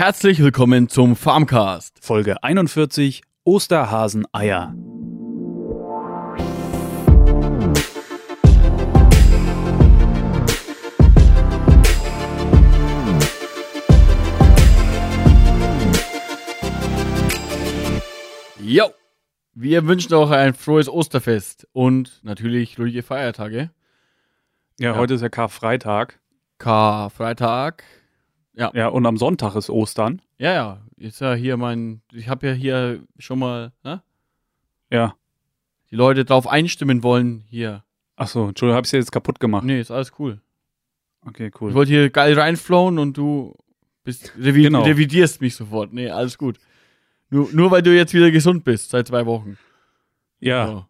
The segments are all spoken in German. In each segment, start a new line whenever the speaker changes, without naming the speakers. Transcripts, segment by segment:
Herzlich willkommen zum Farmcast.
Folge 41 Osterhasen-Eier.
Jo, wir wünschen euch ein frohes Osterfest und natürlich ruhige Feiertage.
Ja,
Ja.
heute ist ja Karfreitag.
Karfreitag.
Ja, und am Sonntag ist Ostern.
Ja, ja, ist ja hier mein, ich habe ja hier schon mal, ne?
Ja.
Die Leute drauf einstimmen wollen hier.
Achso, Entschuldigung, hab's dir jetzt kaputt gemacht.
Nee, ist alles cool.
Okay,
Ich
cool.
wollte hier geil reinflowen und du bist, revi
Genau.
revidierst mich sofort. Nee, alles gut. Nur, nur weil du jetzt wieder gesund bist, seit zwei Wochen.
Ja,
So.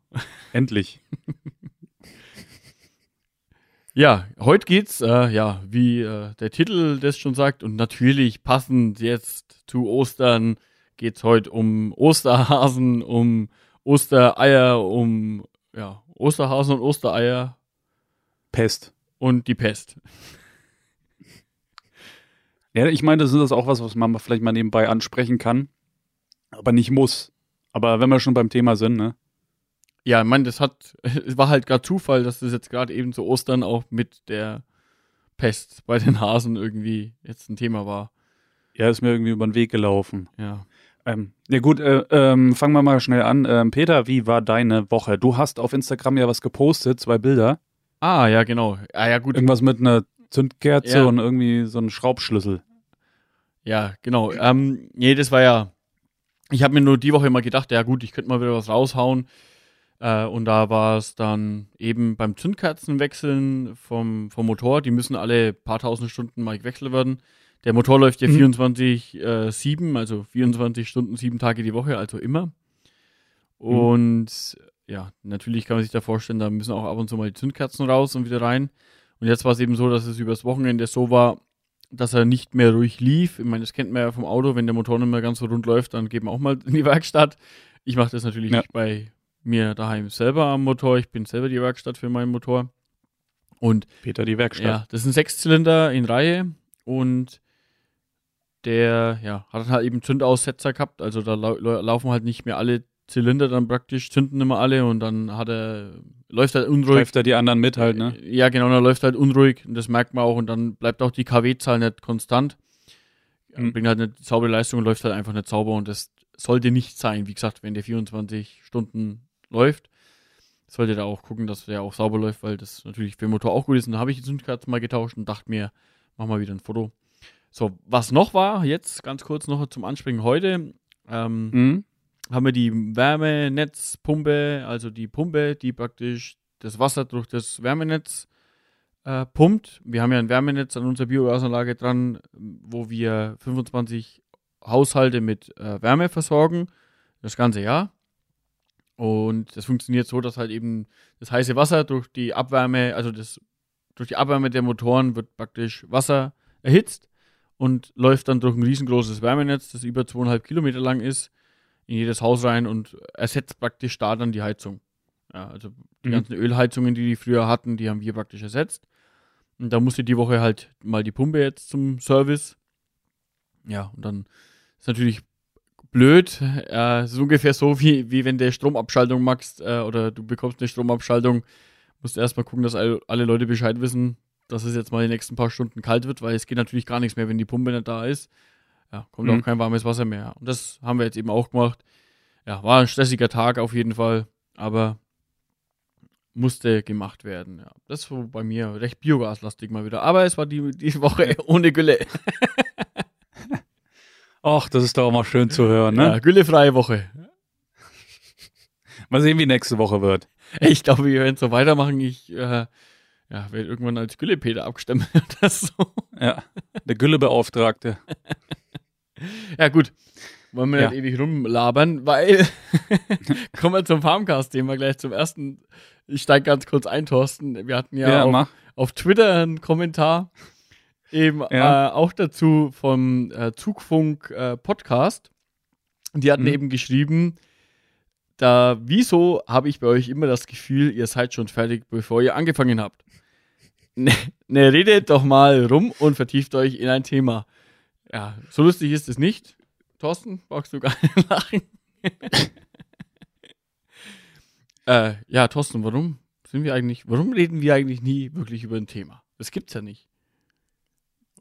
endlich.
Ja, heute geht's, äh, ja, wie äh, der Titel das schon sagt, und natürlich passend jetzt zu Ostern geht's heute um Osterhasen, um Ostereier, um ja, Osterhasen und Ostereier
Pest.
und die Pest.
Ja, ich meine, das ist das auch was, was man vielleicht mal nebenbei ansprechen kann, aber nicht muss. Aber wenn wir schon beim Thema sind, ne?
Ja, ich meine, das hat, es war halt gerade Zufall, dass das jetzt gerade eben zu Ostern auch mit der Pest bei den Hasen irgendwie jetzt ein Thema war.
Ja, ist mir irgendwie über den Weg gelaufen.
Ja.
Ähm, ja gut, äh, ähm, fangen wir mal schnell an. Ähm, Peter, wie war deine Woche? Du hast auf Instagram ja was gepostet, zwei Bilder.
Ah, ja, genau. Ah, ja, gut.
Irgendwas mit einer Zündkerze
Ja.
und irgendwie so ein Schraubschlüssel.
Ja, genau. Ähm, nee, das war ja. Ich habe mir nur die Woche immer gedacht, ja gut, ich könnte mal wieder was raushauen. Äh, und da war es dann eben beim Zündkerzenwechseln vom, vom Motor. Die müssen alle paar tausend Stunden mal gewechselt werden. Der Motor läuft ja
Mhm.
24, äh, 7, also 24 Stunden, sieben Tage die Woche, also immer. Und ja, natürlich kann man sich da vorstellen, da müssen auch ab und zu mal die Zündkerzen raus und wieder rein. Und jetzt war es eben so, dass es übers Wochenende so war, dass er nicht mehr ruhig lief. Ich meine, das kennt man ja vom Auto, wenn der Motor nicht mehr ganz so rund läuft, dann geht man auch mal in die Werkstatt. Ich mache das natürlich
Ja.
nicht bei mir daheim selber am Motor. Ich bin selber die Werkstatt für meinen Motor. Und
Peter, die Werkstatt.
ja, das sind Sechszylinder in Reihe und der ja, hat halt eben Zündaussetzer gehabt. Also da lau lau- laufen halt nicht mehr alle Zylinder dann praktisch, zünden immer alle und dann hat er, läuft halt unruhig.
Schleift er die anderen mit halt, ne?
Ja, genau, dann läuft halt unruhig und das merkt man auch und dann bleibt auch die KW-Zahl nicht konstant.
Mhm.
Bringt halt eine saubere Leistung und läuft halt einfach nicht sauber und das sollte nicht sein. Wie gesagt, wenn der 24 Stunden läuft, sollte da auch gucken, dass der auch sauber läuft, weil das natürlich für den Motor auch gut ist. Und da habe ich die Zündkerzen mal getauscht und dachte mir, mach mal wieder ein Foto. So, was noch war, jetzt ganz kurz noch zum Anspringen heute, ähm,
Mhm.
haben wir die Wärmenetzpumpe, also die Pumpe, die praktisch das Wasser durch das Wärmenetz äh, pumpt. Wir haben ja ein Wärmenetz an unserer Biogasanlage dran, wo wir 25 Haushalte mit äh, Wärme versorgen, das ganze Jahr. Und das funktioniert so, dass halt eben das heiße Wasser durch die Abwärme, also das durch die Abwärme der Motoren wird praktisch Wasser erhitzt und läuft dann durch ein riesengroßes Wärmenetz, das über zweieinhalb Kilometer lang ist, in jedes Haus rein und ersetzt praktisch da dann die Heizung. Ja, also die
Mhm.
ganzen Ölheizungen, die die früher hatten, die haben wir praktisch ersetzt. Und da musste die Woche halt mal die Pumpe jetzt zum Service. Ja, und dann ist natürlich blöd. Äh, es ist ungefähr so, wie, wie wenn du Stromabschaltung machst äh, oder du bekommst eine Stromabschaltung, musst du erstmal gucken, dass alle, alle Leute Bescheid wissen, dass es jetzt mal die nächsten paar Stunden kalt wird, weil es geht natürlich gar nichts mehr, wenn die Pumpe nicht da ist. Ja, kommt
Mhm.
auch kein warmes Wasser mehr. Und das haben wir jetzt eben auch gemacht. Ja, war ein stressiger Tag auf jeden Fall, aber musste gemacht werden. Ja, das war bei mir recht biogaslastig mal wieder. Aber es war die, die Woche ohne Gülle.
Ach, das ist doch auch mal schön zu hören, ne?
Ja, güllefreie Woche.
Mal sehen, wie nächste Woche wird.
Ich glaube, wir werden so weitermachen. Ich äh, ja, werde irgendwann als Güllepeter abgestimmt oder so.
Ja, der Güllebeauftragte.
Ja, gut. Wollen wir
Ja.
nicht ewig rumlabern, weil kommen wir zum Farmcast-Thema gleich zum ersten. Ich steige ganz kurz ein, Thorsten. Wir hatten ja,
Ja,
auf, auf Twitter einen Kommentar eben
Ja.
äh, auch dazu vom äh, Zugfunk äh, Podcast. Die hatten
Mhm.
eben geschrieben, da, wieso habe ich bei euch immer das Gefühl, ihr seid schon fertig, bevor ihr angefangen habt? Ne, ne redet doch mal rum und vertieft euch in ein Thema. Ja, so lustig ist es nicht. Thorsten, brauchst du gar nicht lachen? äh, ja, Thorsten, warum sind wir eigentlich, warum reden wir eigentlich nie wirklich über ein Thema? Das gibt's ja nicht.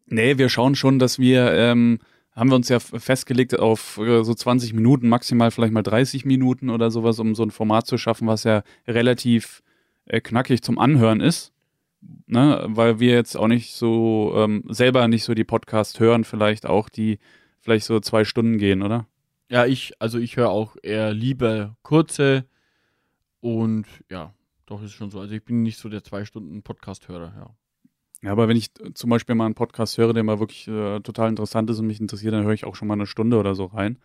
Nee, wir schauen schon, dass wir, ähm, haben wir uns ja festgelegt auf äh, so 20 Minuten, maximal vielleicht mal 30 Minuten oder sowas, um so ein Format zu schaffen, was ja relativ äh, knackig zum Anhören ist. Ne? Weil wir jetzt auch nicht so, ähm, selber nicht so die Podcasts hören, vielleicht auch, die vielleicht so zwei Stunden gehen, oder?
Ja, ich, also ich höre auch eher lieber kurze und ja, doch ist schon so. Also ich bin nicht so der zwei Stunden Podcast-Hörer, ja.
Ja, aber wenn ich zum Beispiel mal einen Podcast höre, der mal wirklich äh, total interessant ist und mich interessiert, dann höre ich auch schon mal eine Stunde oder so rein.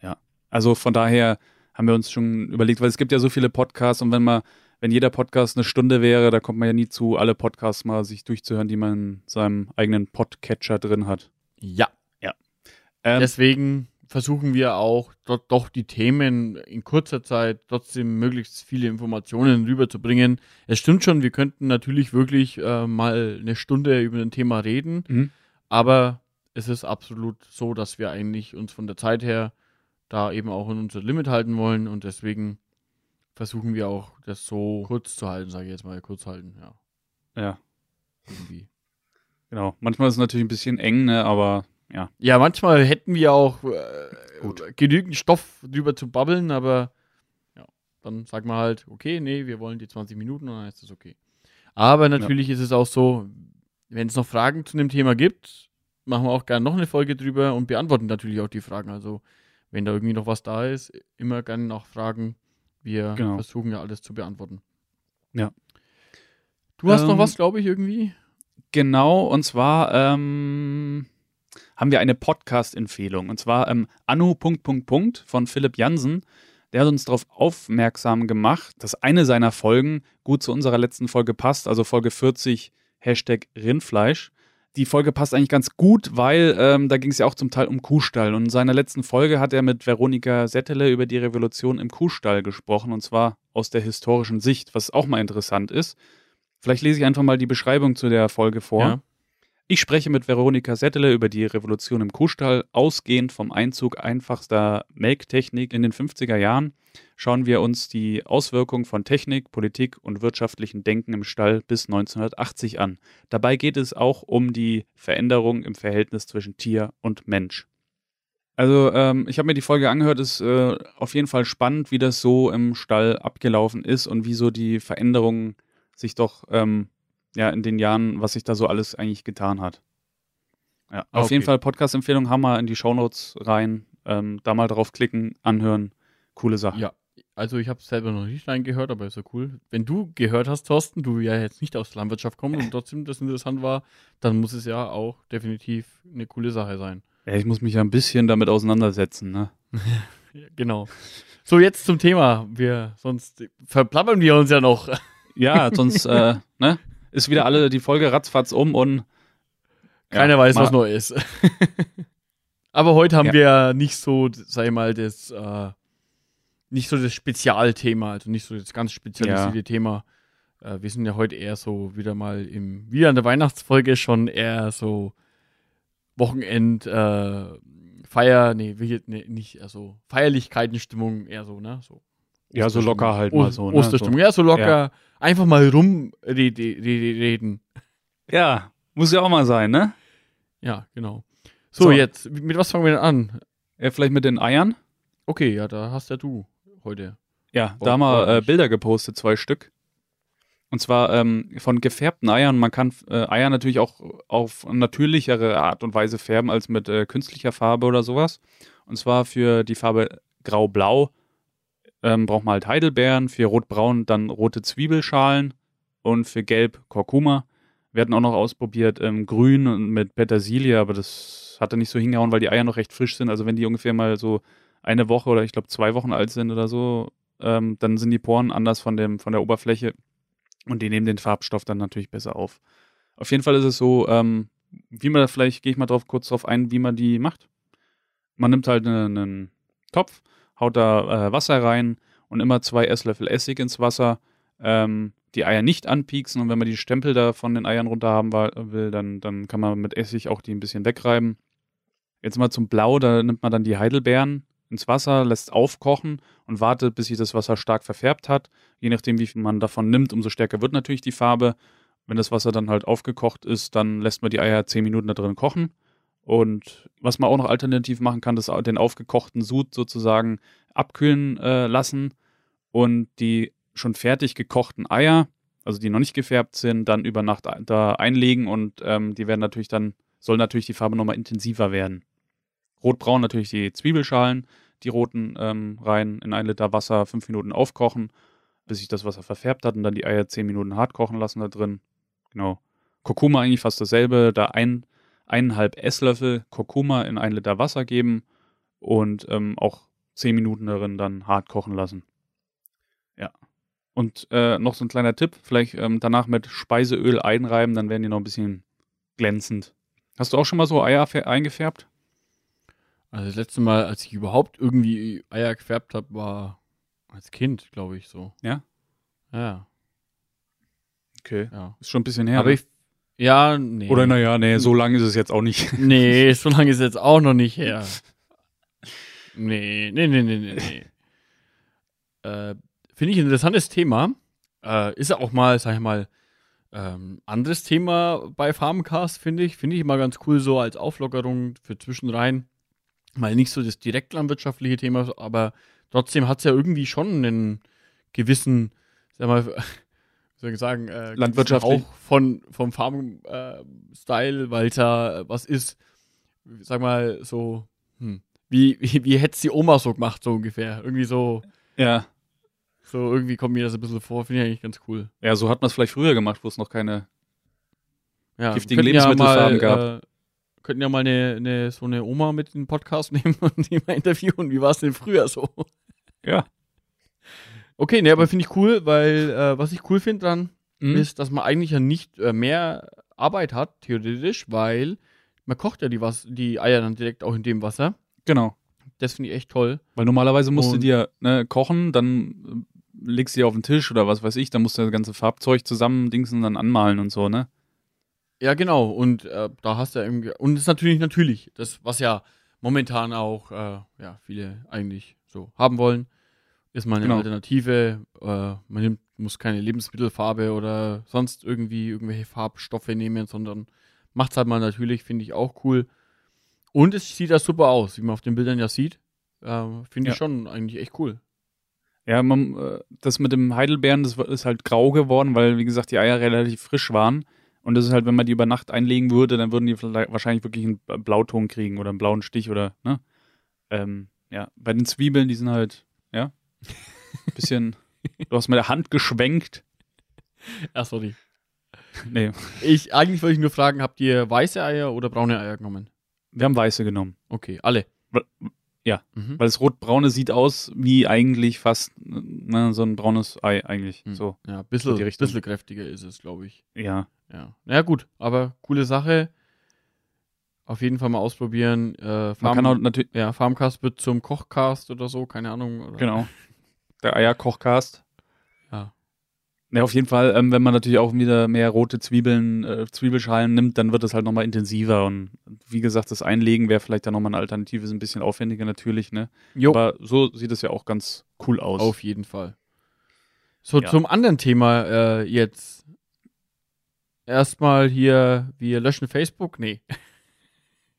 Ja. Also von daher haben wir uns schon überlegt, weil es gibt ja so viele Podcasts und wenn man, wenn jeder Podcast eine Stunde wäre, da kommt man ja nie zu, alle Podcasts mal sich durchzuhören, die man in seinem eigenen Podcatcher drin hat.
Ja.
Ja.
Ähm, Deswegen versuchen wir auch dort doch die Themen in kurzer Zeit trotzdem möglichst viele Informationen rüberzubringen. Es stimmt schon, wir könnten natürlich wirklich äh, mal eine Stunde über ein Thema reden,
Mhm.
aber es ist absolut so, dass wir eigentlich uns von der Zeit her da eben auch in unser Limit halten wollen und deswegen versuchen wir auch das so kurz zu halten, sage ich jetzt mal, kurz halten, ja,
Ja,
irgendwie.
genau. Manchmal ist es natürlich ein bisschen eng, ne, aber ja.
Ja, manchmal hätten wir auch äh, genügend Stoff drüber zu babbeln, aber ja, dann sagen wir halt, okay, nee, wir wollen die 20 Minuten und dann ist das okay. Aber natürlich ist es auch so, wenn es noch Fragen zu dem Thema gibt, machen wir auch gerne noch eine Folge drüber und beantworten natürlich auch die Fragen. Also, wenn da irgendwie noch was da ist, immer gerne nachfragen. Wir
Genau.
versuchen ja alles zu beantworten.
Ja.
Du hast noch
Ähm,
was, glaube ich, irgendwie?
Genau, und zwar ähm, haben wir eine Podcast-Empfehlung. Und zwar ähm, Anno von Philipp Jansen. Der hat uns darauf aufmerksam gemacht, dass eine seiner Folgen gut zu unserer letzten Folge passt, also Folge 40, Hashtag Rindfleisch. Die Folge passt eigentlich ganz gut, weil ähm, da ging es ja auch zum Teil um Kuhstall. Und in seiner letzten Folge hat er mit Veronika Settele über die Revolution im Kuhstall gesprochen, und zwar aus der historischen Sicht, was auch mal interessant ist. Vielleicht lese ich einfach mal die Beschreibung zu der Folge vor.
Ja.
Ich spreche mit Veronika Settele über die Revolution im Kuhstall. Ausgehend vom Einzug einfachster Melktechnik in den 50er Jahren schauen wir uns die Auswirkungen von Technik, Politik und wirtschaftlichen Denken im Stall bis 1980 an. Dabei geht es auch um die Veränderung im Verhältnis zwischen Tier und Mensch. Also ähm, ich habe mir die Folge angehört, ist äh, auf jeden Fall spannend, wie das so im Stall abgelaufen ist und wie so die Veränderungen sich doch ähm, ja in den Jahren, was sich da so alles eigentlich getan hat. Ja, auf
Okay.
jeden Fall Podcast-Empfehlung haben wir in die Shownotes rein. Ähm, da mal draufklicken, anhören. Coole Sache.
Ja, also ich habe es selber noch nicht reingehört, aber ist ja cool. Wenn du gehört hast, Thorsten, du ja jetzt nicht aus der Landwirtschaft kommst und trotzdem das interessant war, dann muss es ja auch definitiv eine coole Sache sein.
Ja, ich muss mich ja ein bisschen damit auseinandersetzen, ne?
Genau. So, jetzt zum Thema. Wir, sonst verplappern wir uns ja noch.
Ja, sonst äh, ne? Ist wieder alle die Folge ratzfatz um und
Keiner
ja,
weiß, was neu ist. aber heute haben
Ja.
wir ja nicht so, sag ich mal, das, äh, nicht so das Spezialthema, also nicht so das ganz spezialisierte
Ja.
Thema. Äh, wir sind ja heute eher so wieder mal im, wieder an der Weihnachtsfolge schon eher so Wochenend, äh, Feier, nee, nee, nicht, also Feierlichkeitenstimmung eher so, ne? So.
Ja, so locker halt mal so, ne?
Osterstimmung, ja, so locker. Einfach mal rum re- re- re- reden.
Ja, muss ja auch mal sein, ne?
Ja, genau. So,
So.
jetzt, mit was fangen wir denn an?
Ja, vielleicht mit den Eiern.
Okay, ja, da hast ja du heute.
Ja, da haben wir äh. Bilder gepostet, zwei Stück. Und zwar ähm, von gefärbten Eiern. Man kann äh, Eier natürlich auch auf natürlichere Art und Weise färben als mit äh, künstlicher Farbe oder sowas. Und zwar für die Farbe grau-blau ähm, braucht man halt Heidelbeeren, für rot-braun dann rote Zwiebelschalen und für gelb Kurkuma. Wir hatten auch noch ausprobiert ähm, grün und mit Petersilie, aber das hatte nicht so hingehauen, weil die Eier noch recht frisch sind. Also wenn die ungefähr mal so eine Woche oder ich glaube zwei Wochen alt sind oder so, ähm, dann sind die Poren anders von, dem, von der Oberfläche und die nehmen den Farbstoff dann natürlich besser auf. Auf jeden Fall ist es so, ähm, wie man, vielleicht gehe ich mal drauf, kurz drauf ein, wie man die macht. Man nimmt halt einen, einen Topf, haut da äh, Wasser rein und immer zwei Esslöffel Essig ins Wasser. Ähm, die Eier nicht anpieksen und wenn man die Stempel da von den Eiern runter haben will, dann, dann kann man mit Essig auch die ein bisschen wegreiben. Jetzt mal zum Blau, da nimmt man dann die Heidelbeeren ins Wasser, lässt aufkochen und wartet, bis sich das Wasser stark verfärbt hat. Je nachdem, wie viel man davon nimmt, umso stärker wird natürlich die Farbe. Wenn das Wasser dann halt aufgekocht ist, dann lässt man die Eier 10 Minuten da drin kochen. Und was man auch noch alternativ machen kann, ist den aufgekochten Sud sozusagen abkühlen äh, lassen und die schon fertig gekochten Eier, also die noch nicht gefärbt sind, dann über Nacht da einlegen und ähm, die werden natürlich dann, soll natürlich die Farbe nochmal intensiver werden. Rotbraun natürlich die Zwiebelschalen, die roten ähm, rein in ein Liter Wasser, fünf Minuten aufkochen, bis sich das Wasser verfärbt hat und dann die Eier zehn Minuten hart kochen lassen da drin. Genau. Kurkuma eigentlich fast dasselbe, da ein, eineinhalb Esslöffel Kurkuma in ein Liter Wasser geben und ähm, auch zehn Minuten darin dann hart kochen lassen. Ja. Und äh, noch so ein kleiner Tipp, vielleicht ähm, danach mit Speiseöl einreiben, dann werden die noch ein bisschen glänzend. Hast du auch schon mal so Eier eingefärbt?
Also das letzte Mal, als ich überhaupt irgendwie Eier gefärbt habe, war als Kind, glaube ich, so.
Ja?
Ja.
Okay.
Ja.
Ist schon ein bisschen her.
Aber
ne?
ich. Ja, nee.
Oder naja, nee, so lange ist es jetzt auch nicht.
Nee, so lange ist jetzt auch noch nicht her. Nee, nee, nee, nee, nee, nee. äh, Finde ich ein interessantes Thema. Äh, ist ja auch mal, sag ich mal, ähm, anderes Thema bei Farmcast, finde ich. Finde ich immer ganz cool, so als Auflockerung für zwischenrein. Mal nicht so das direkt landwirtschaftliche Thema, aber trotzdem hat es ja irgendwie schon einen gewissen, sag mal, ich sagen, äh,
Landwirtschaftlich.
auch von, vom Farm-Style, weil es ja äh, was ist, sag mal, so, hm, wie, wie, wie hätte es die Oma so gemacht, so ungefähr. Irgendwie so,
Ja.
so irgendwie kommt mir das ein bisschen vor, finde ich eigentlich ganz cool.
Ja, so hat man es vielleicht früher gemacht, wo es noch keine.
Ja,
Giftige
wir könnten
Lebensmittelfarben
ja mal, Äh, könnten ja mal eine, eine, so eine Oma mit in den Podcast nehmen und die mal interviewen. Wie war es denn früher so?
Ja.
Okay, ne, aber finde ich cool, weil äh, was ich cool finde dann,
Mhm.
ist, dass man eigentlich ja nicht äh, mehr Arbeit hat, theoretisch, weil man kocht ja die, Was die Eier dann direkt auch in dem Wasser.
Genau.
Das finde ich echt toll.
Weil normalerweise musst du
Und-
dir ne, kochen, dann äh, legst du die auf den Tisch oder was weiß ich, dann musst du das ganze Farbzeug zusammen dingsen und dann anmalen und so, ne?
Ja, genau. Und äh, da hast du ja irgendwie. Und das ist natürlich natürlich, das, was ja momentan auch äh, ja, viele eigentlich so haben wollen, ist mal eine
Genau.
Alternative. Äh, man nimmt, muss keine Lebensmittelfarbe oder sonst irgendwie irgendwelche Farbstoffe nehmen, sondern macht es halt mal natürlich, finde ich auch cool. Und es sieht ja super aus, wie man auf den Bildern ja sieht. Äh, finde
Ja.
ich schon eigentlich echt cool.
Ja, man, äh, das mit dem Heidelbeeren, das ist halt grau geworden, weil, wie gesagt, die Eier relativ frisch waren. Und das ist halt, wenn man die über Nacht einlegen würde, dann würden die wahrscheinlich wirklich einen Blauton kriegen oder einen blauen Stich oder, ne? Ähm, ja, bei den Zwiebeln, die sind halt, bisschen, du hast mit der Hand geschwenkt.
Ach, sorry.
Nee,
Ich, eigentlich wollte ich nur fragen, habt ihr weiße Eier oder braune Eier genommen?
wir haben weiße genommen.
Okay, alle.
Ja.
Mhm.
Weil das rotbraune sieht aus wie eigentlich fast ne, so ein braunes Ei eigentlich.
Hm.
So,
Ja, ein bisschen, bisschen kräftiger ist es, glaube ich.
ja.
Ja. Na ja, gut, aber coole Sache. Auf jeden Fall mal ausprobieren. Äh,
Man
Farm,
kann auch natürlich,
ja, Farmcast wird zum Kochcast oder so, keine Ahnung. Oder?
genau, der Eierkochcast.
Ja.
Ja, auf jeden Fall, ähm, wenn man natürlich auch wieder mehr rote Zwiebeln, äh, Zwiebelschalen nimmt, dann wird es halt nochmal intensiver. Und wie gesagt, das Einlegen wäre vielleicht dann nochmal eine Alternative, ist ein bisschen aufwendiger natürlich, ne?
Jo,
Aber so sieht es ja auch ganz cool aus.
auf jeden Fall. So,
Ja.
zum anderen Thema äh, jetzt. Erstmal hier, wir löschen Facebook? Nee.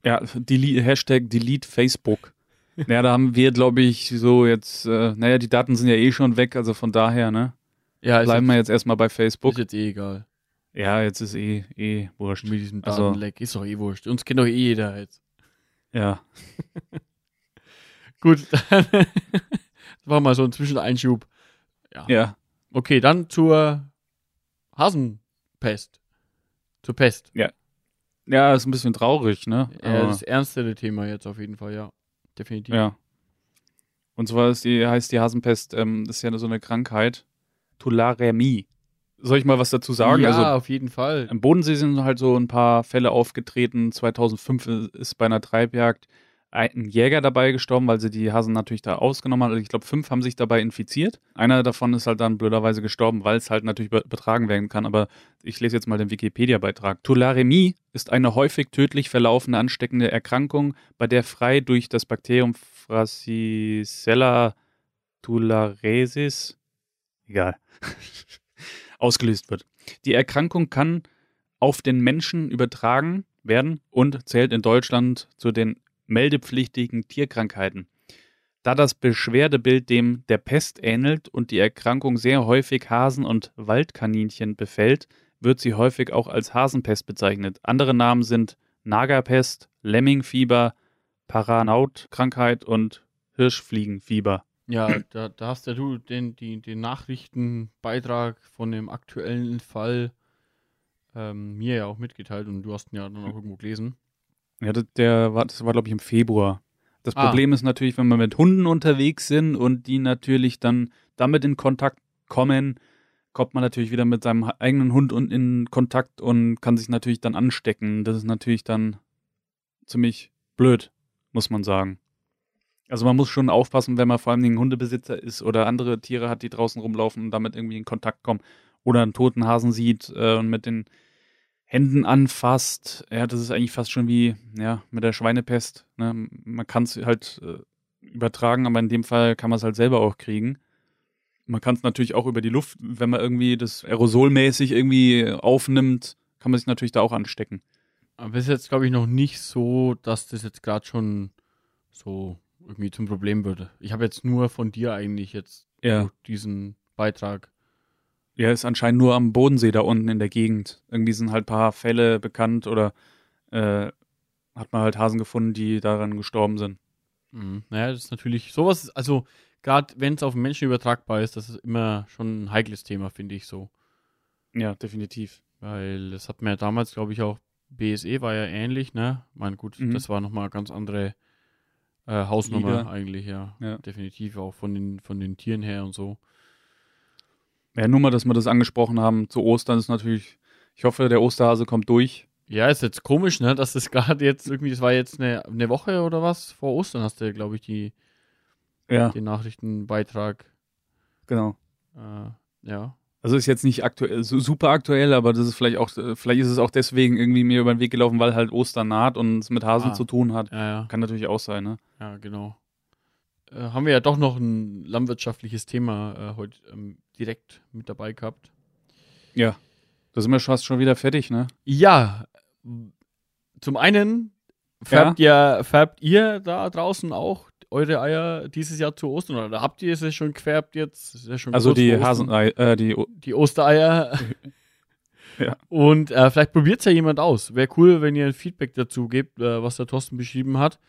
Ja, delete, Hashtag Delete Facebook. Ja, da haben wir, glaube ich, so jetzt, äh, naja, die Daten sind ja eh schon weg, also von daher, ne?
Ja, ist,
Bleiben wir
jetzt,
erstmal bei
ist
Facebook.
jetzt eh egal.
Ja, jetzt ist eh, eh wurscht.
Mit diesem
Also-
Datenleck. Ist doch eh wurscht. Uns kennt doch eh jeder jetzt.
Ja.
Gut, dann das war mal so ein Zwischeneinschub.
Ja.
Okay, dann zur Hasenpest. Zur Pest.
Ja, ist ein bisschen traurig, ne? Aber-
das ernstere Thema jetzt auf jeden Fall, ja. Definitiv.
Ja. Und zwar ist die, heißt die Hasenpest, ähm, das ist ja so eine Krankheit. Tularemie. Soll ich mal was dazu sagen?
Ja,
Also
auf jeden Fall.
im Bodensee sind halt so ein paar Fälle aufgetreten. 2005 ist bei einer Treibjagd ein Jäger dabei gestorben, weil sie die Hasen natürlich da ausgenommen haben. Also ich glaube, fünf haben sich dabei infiziert. Einer davon ist halt dann blöderweise gestorben, weil es halt natürlich übertragen werden kann. Aber ich lese jetzt mal den Wikipedia-Beitrag. Tularemie ist eine häufig tödlich verlaufende ansteckende Erkrankung, bei der frei durch das Bakterium Frasicella tularensis, egal, ausgelöst wird. Die Erkrankung kann auf den Menschen übertragen werden und zählt in Deutschland zu den meldepflichtigen Tierkrankheiten. Da das Beschwerdebild dem der Pest ähnelt und die Erkrankung sehr häufig Hasen und Waldkaninchen befällt, wird sie häufig auch als Hasenpest bezeichnet. Andere Namen sind Nagerpest, Lemmingfieber, Paranautkrankheit und Hirschfliegenfieber.
Ja, da, da hast ja du den, die, den Nachrichtenbeitrag von dem aktuellen Fall ähm, mir ja auch mitgeteilt und du hast ihn ja dann auch irgendwo gelesen.
Ja, das, der war, das war, glaube ich, im Februar. Das ah. Problem ist natürlich, wenn wir mit Hunden unterwegs sind und die natürlich dann damit in Kontakt kommen, kommt man natürlich wieder mit seinem eigenen Hund in Kontakt und kann sich natürlich dann anstecken. Das ist natürlich dann ziemlich blöd, muss man sagen. Also man muss schon aufpassen, wenn man vor allem ein Hundebesitzer ist oder andere Tiere hat, die draußen rumlaufen und damit irgendwie in Kontakt kommen oder einen toten Hasen sieht äh, und mit den Händen anfasst. Ja, das ist eigentlich fast schon wie ja, mit der Schweinepest. Ne? Man kann es halt äh, übertragen, aber in dem Fall kann man es halt selber auch kriegen. Man kann es natürlich auch über die Luft, wenn man irgendwie das aerosolmäßig irgendwie aufnimmt, kann man sich natürlich da auch anstecken.
Aber es ist jetzt, glaube ich, noch nicht so, dass das jetzt gerade schon so irgendwie zum Problem würde. Ich habe jetzt nur von dir eigentlich jetzt
ja.
diesen Beitrag
ja, ist anscheinend nur am Bodensee da unten in der Gegend. Irgendwie sind halt ein paar Fälle bekannt oder äh, hat man halt Hasen gefunden, die daran gestorben sind.
Mhm. Naja, das ist natürlich sowas, also gerade wenn es auf den Menschen übertragbar ist, das ist immer schon ein heikles Thema, finde ich so.
Ja, definitiv.
Weil das hat man ja damals, glaube ich, auch, BSE war ja ähnlich, ne? Ich meine, gut, mhm. das war nochmal ganz andere äh, Hausnummer Liga. eigentlich, ja. ja. Definitiv auch von den, von den Tieren her und so.
Ja, nur mal, dass wir das angesprochen haben, zu Ostern ist natürlich, ich hoffe, der Osterhase kommt durch.
Ja, ist jetzt komisch, ne, dass das gerade jetzt irgendwie, das war jetzt eine, eine Woche oder was vor Ostern, hast du, glaube ich, die, ja. den Nachrichtenbeitrag.
Genau.
Äh, ja.
Also ist jetzt nicht aktuell, super aktuell, aber das ist vielleicht auch, vielleicht ist es auch deswegen irgendwie mir über den Weg gelaufen, weil halt Ostern naht und es mit Hasen ah. zu tun hat.
Ja, ja.
Kann natürlich auch sein, ne?
Ja, genau. Äh, haben wir ja doch noch ein landwirtschaftliches Thema äh, heute ähm, direkt mit dabei gehabt.
Ja, da sind wir fast schon wieder fertig, ne?
Ja, zum einen färbt, ja? ihr, färbt ihr da draußen auch eure Eier dieses Jahr zu Ostern oder habt ihr es schon gefärbt jetzt?
Ja schon also die Hasenei, äh, die,
die Ostereier.
ja.
Und äh, vielleicht probiert es ja jemand aus. Wäre cool, wenn ihr ein Feedback dazu gebt, äh, was der Thorsten beschrieben hat.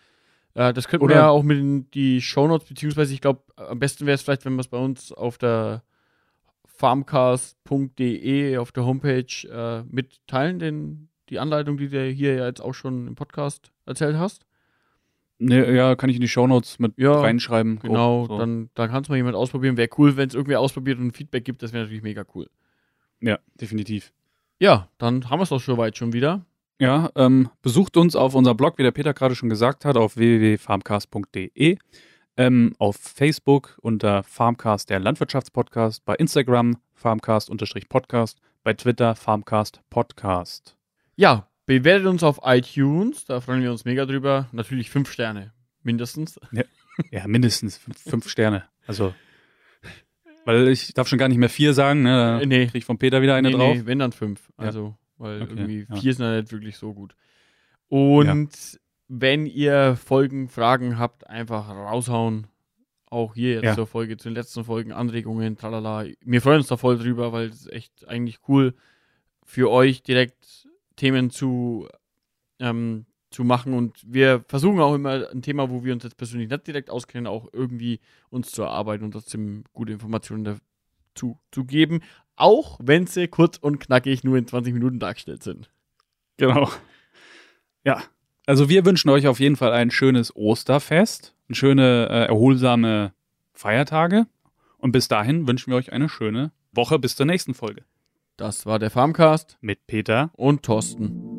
Äh, das könnten wir ja auch mit in die Shownotes, beziehungsweise ich glaube, am besten wäre es vielleicht, wenn wir es bei uns auf der farmcast.de auf der Homepage äh, mitteilen, den, die Anleitung, die du hier ja jetzt auch schon im Podcast erzählt hast.
Ne, ja, kann ich in die Shownotes mit ja, reinschreiben.
Genau, oh, so. dann, dann kann es mal jemand ausprobieren. Wäre cool, wenn es irgendwer ausprobiert und Feedback gibt, das wäre natürlich mega cool.
Ja, definitiv.
Ja, dann haben wir es doch schon weit schon wieder.
Ja, ähm, besucht uns auf unserem Blog, wie der Peter gerade schon gesagt hat, auf www.farmcast.de, ähm, auf Facebook unter Farmcast, der Landwirtschaftspodcast, bei Instagram Farmcast-Podcast, bei Twitter Farmcast Podcast.
Ja, bewertet uns auf iTunes, da freuen wir uns mega drüber. Natürlich fünf Sterne, mindestens.
Ja, ja mindestens fünf, fünf Sterne. Also weil ich darf schon gar nicht mehr vier sagen, ne? Da
nee.
krieg ich von Peter wieder eine nee, drauf. Nee,
wenn dann fünf. Also weil okay, irgendwie ja. vier sind ja nicht wirklich so gut. Und ja. Wenn ihr Folgen, Fragen habt, einfach raushauen. Auch hier jetzt ja. zur Folge, zu den letzten Folgen, Anregungen, tralala. Wir freuen uns da voll drüber, weil es echt eigentlich cool für euch direkt Themen zu, ähm, zu machen. Und wir versuchen auch immer ein Thema, wo wir uns jetzt persönlich nicht direkt auskennen, auch irgendwie uns zu erarbeiten und trotzdem gute Informationen dazu zu geben auch wenn sie kurz und knackig nur in 20 Minuten dargestellt sind.
Genau. Ja, also wir wünschen euch auf jeden Fall ein schönes Osterfest, schöne, äh, erholsame Feiertage und bis dahin wünschen wir euch eine schöne Woche bis zur nächsten Folge.
Das war der Farmcast
mit Peter
und Thorsten.